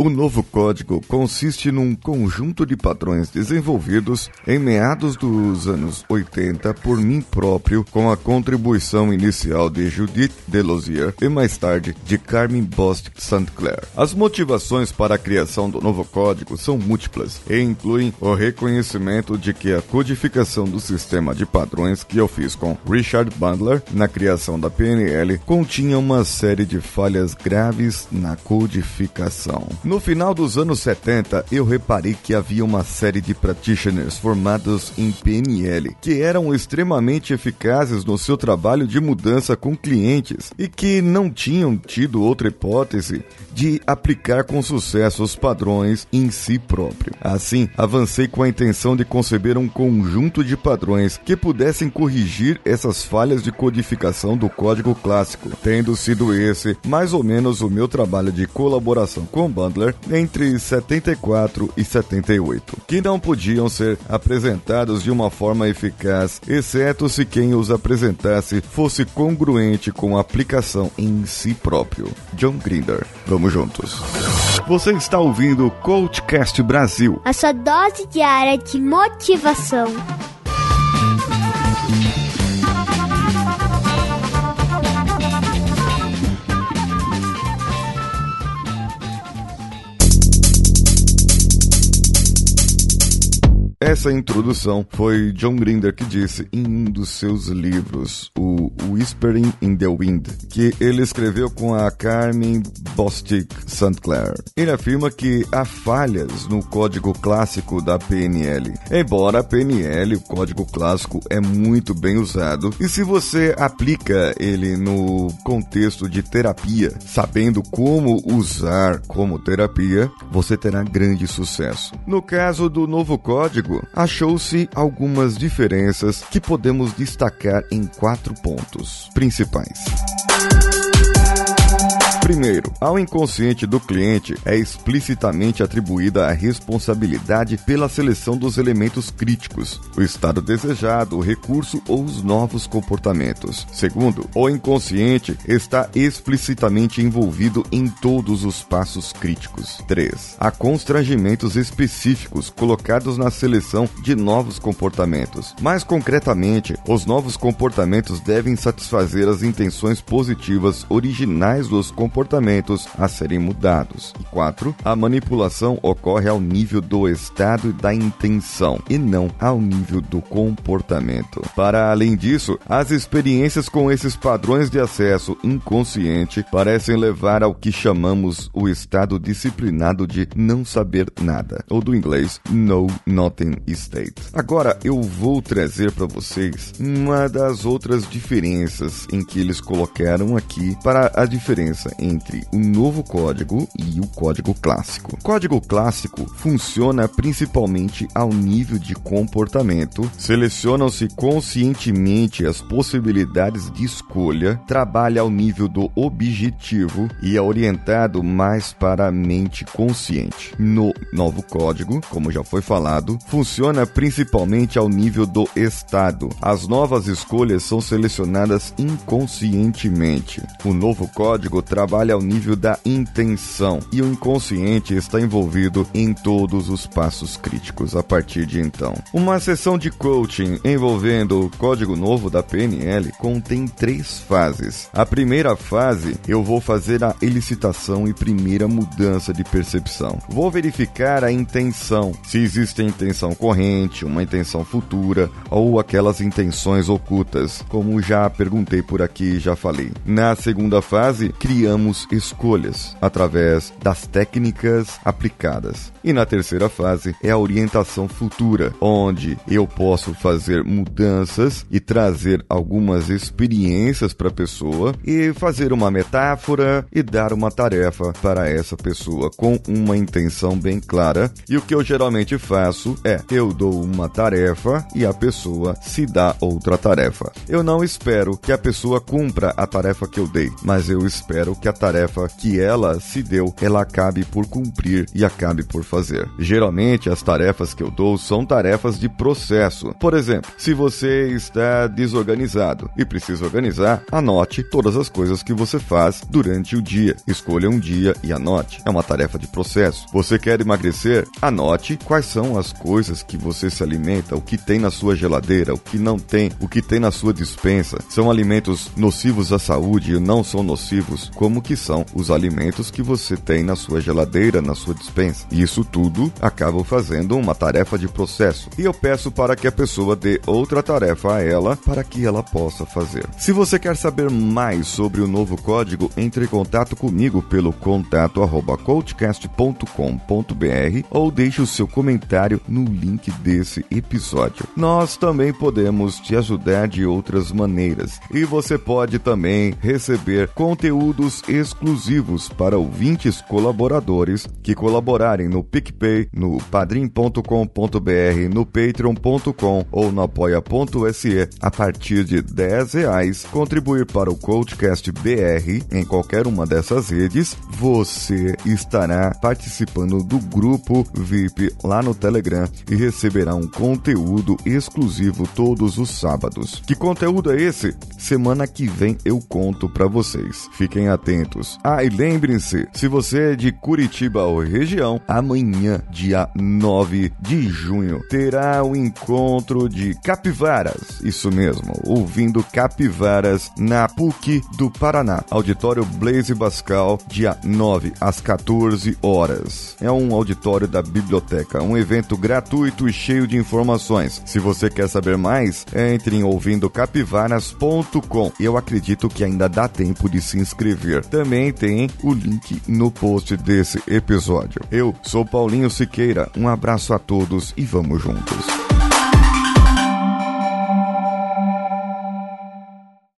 O novo código consiste num conjunto de padrões desenvolvidos em meados dos anos 80 por mim próprio, com a contribuição inicial de Judith Delosier e mais tarde de Carmen Bost St. Clair. As motivações para a criação do novo código são múltiplas e incluem o reconhecimento de que a codificação do sistema de padrões que eu fiz com Richard Bandler na criação da PNL continha uma série de falhas graves na codificação. No final dos anos 70, eu reparei que havia uma série de practitioners formados em PNL que eram extremamente eficazes no seu trabalho de mudança com clientes e que não tinham tido outra hipótese de aplicar com sucesso os padrões em si próprio. Assim, avancei com a intenção de conceber um conjunto de padrões que pudessem corrigir essas falhas de codificação do código clássico, tendo sido esse mais ou menos o meu trabalho de colaboração com Entre 74 e 78, que não podiam ser apresentados de uma forma eficaz, exceto se quem os apresentasse fosse congruente com a aplicação em si próprio. John Grinder. Vamos juntos. Você está ouvindo o Coachcast Brasil. A sua dose diária de motivação. Essa introdução foi John Grinder que disse em um dos seus livros, o Whispering in the Wind, que ele escreveu com a Carmen Bostic St. Clair. Ele afirma que há falhas no código clássico da PNL. Embora a PNL, o código clássico, é muito bem usado, e se você aplica ele no contexto de terapia, sabendo como usar como terapia, você terá grande sucesso. No caso do novo código, achou-se algumas diferenças que podemos destacar em quatro pontos principais. Primeiro, ao inconsciente do cliente é explicitamente atribuída a responsabilidade pela seleção dos elementos críticos, o estado desejado, o recurso ou os novos comportamentos. Segundo, o inconsciente está explicitamente envolvido em todos os passos críticos. 3. Há constrangimentos específicos colocados na seleção de novos comportamentos. Mais concretamente, os novos comportamentos devem satisfazer as intenções positivas originais dos comportamentos comportamentos a serem mudados. E 4. A manipulação ocorre ao nível do estado e da intenção, e não ao nível do comportamento. Para além disso, as experiências com esses padrões de acesso inconsciente parecem levar ao que chamamos o estado disciplinado de não saber nada, ou do inglês Know Nothing State. Agora eu vou trazer para vocês uma das outras diferenças em que eles colocaram aqui para a diferença entre o novo código e o código clássico. O código clássico funciona principalmente ao nível de comportamento, selecionam-se conscientemente as possibilidades de escolha, trabalha ao nível do objetivo e é orientado mais para a mente consciente. No novo código, como já foi falado, funciona principalmente ao nível do estado. As novas escolhas são selecionadas inconscientemente. O novo código trabalha trabalha ao nível da intenção e o inconsciente está envolvido em todos os passos críticos a partir de então. Uma sessão de coaching envolvendo o código novo da PNL contém três fases. A primeira fase, eu vou fazer a elicitação e primeira mudança de percepção. Vou verificar a intenção, se existe intenção corrente, uma intenção futura ou aquelas intenções ocultas, como já perguntei por aqui e já falei. Na segunda fase, criamos criamos escolhas através das técnicas aplicadas. E na terceira fase é a orientação futura, onde eu posso fazer mudanças e trazer algumas experiências para a pessoa e fazer uma metáfora e dar uma tarefa para essa pessoa com uma intenção bem clara. E o que eu geralmente faço é eu dou uma tarefa e a pessoa se dá outra tarefa. Eu não espero que a pessoa cumpra a tarefa que eu dei, mas eu espero que que a tarefa que ela se deu, ela acabe por cumprir e acabe por fazer. Geralmente as tarefas que eu dou são tarefas de processo. Por exemplo, se você está desorganizado e precisa organizar, anote todas as coisas que você faz durante o dia. Escolha um dia e anote. É uma tarefa de processo. Você quer emagrecer? Anote quais são as coisas que você se alimenta, o que tem na sua geladeira, o que não tem, o que tem na sua dispensa. São alimentos nocivos à saúde e não são nocivos, como que são os alimentos que você tem na sua geladeira, na sua dispensa. Isso tudo acaba fazendo uma tarefa de processo. E eu peço para que a pessoa dê outra tarefa a ela para que ela possa fazer. Se você quer saber mais sobre o novo código, entre em contato comigo pelo contato coachcast.com.br ou deixe o seu comentário no link desse episódio. Nós também podemos te ajudar de outras maneiras e você pode também receber conteúdos exclusivos para ouvintes colaboradores que colaborarem no PicPay, no padrim.com.br, no patreon.com ou no apoia.se a partir de 10 reais contribuir para o Coachcast BR em qualquer uma dessas redes, você estará participando do grupo VIP lá no Telegram e receberá um conteúdo exclusivo todos os sábados. Que conteúdo é esse? Semana que vem eu conto para vocês. Fiquem atentos. Ah, e lembrem-se, se você é de Curitiba ou região, amanhã, dia 9 de junho, terá o encontro de capivaras. Isso mesmo, ouvindo capivaras na PUC do Paraná. Auditório Blaise Bascal, dia 9 às 14 horas. É um auditório da biblioteca, um evento gratuito e cheio de informações. Se você quer saber mais, entre em ouvindocapivaras.com. Eu acredito que ainda dá tempo de se inscrever. Também tem o link no post desse episódio. Eu sou Paulinho Siqueira. Um abraço a todos e vamos juntos.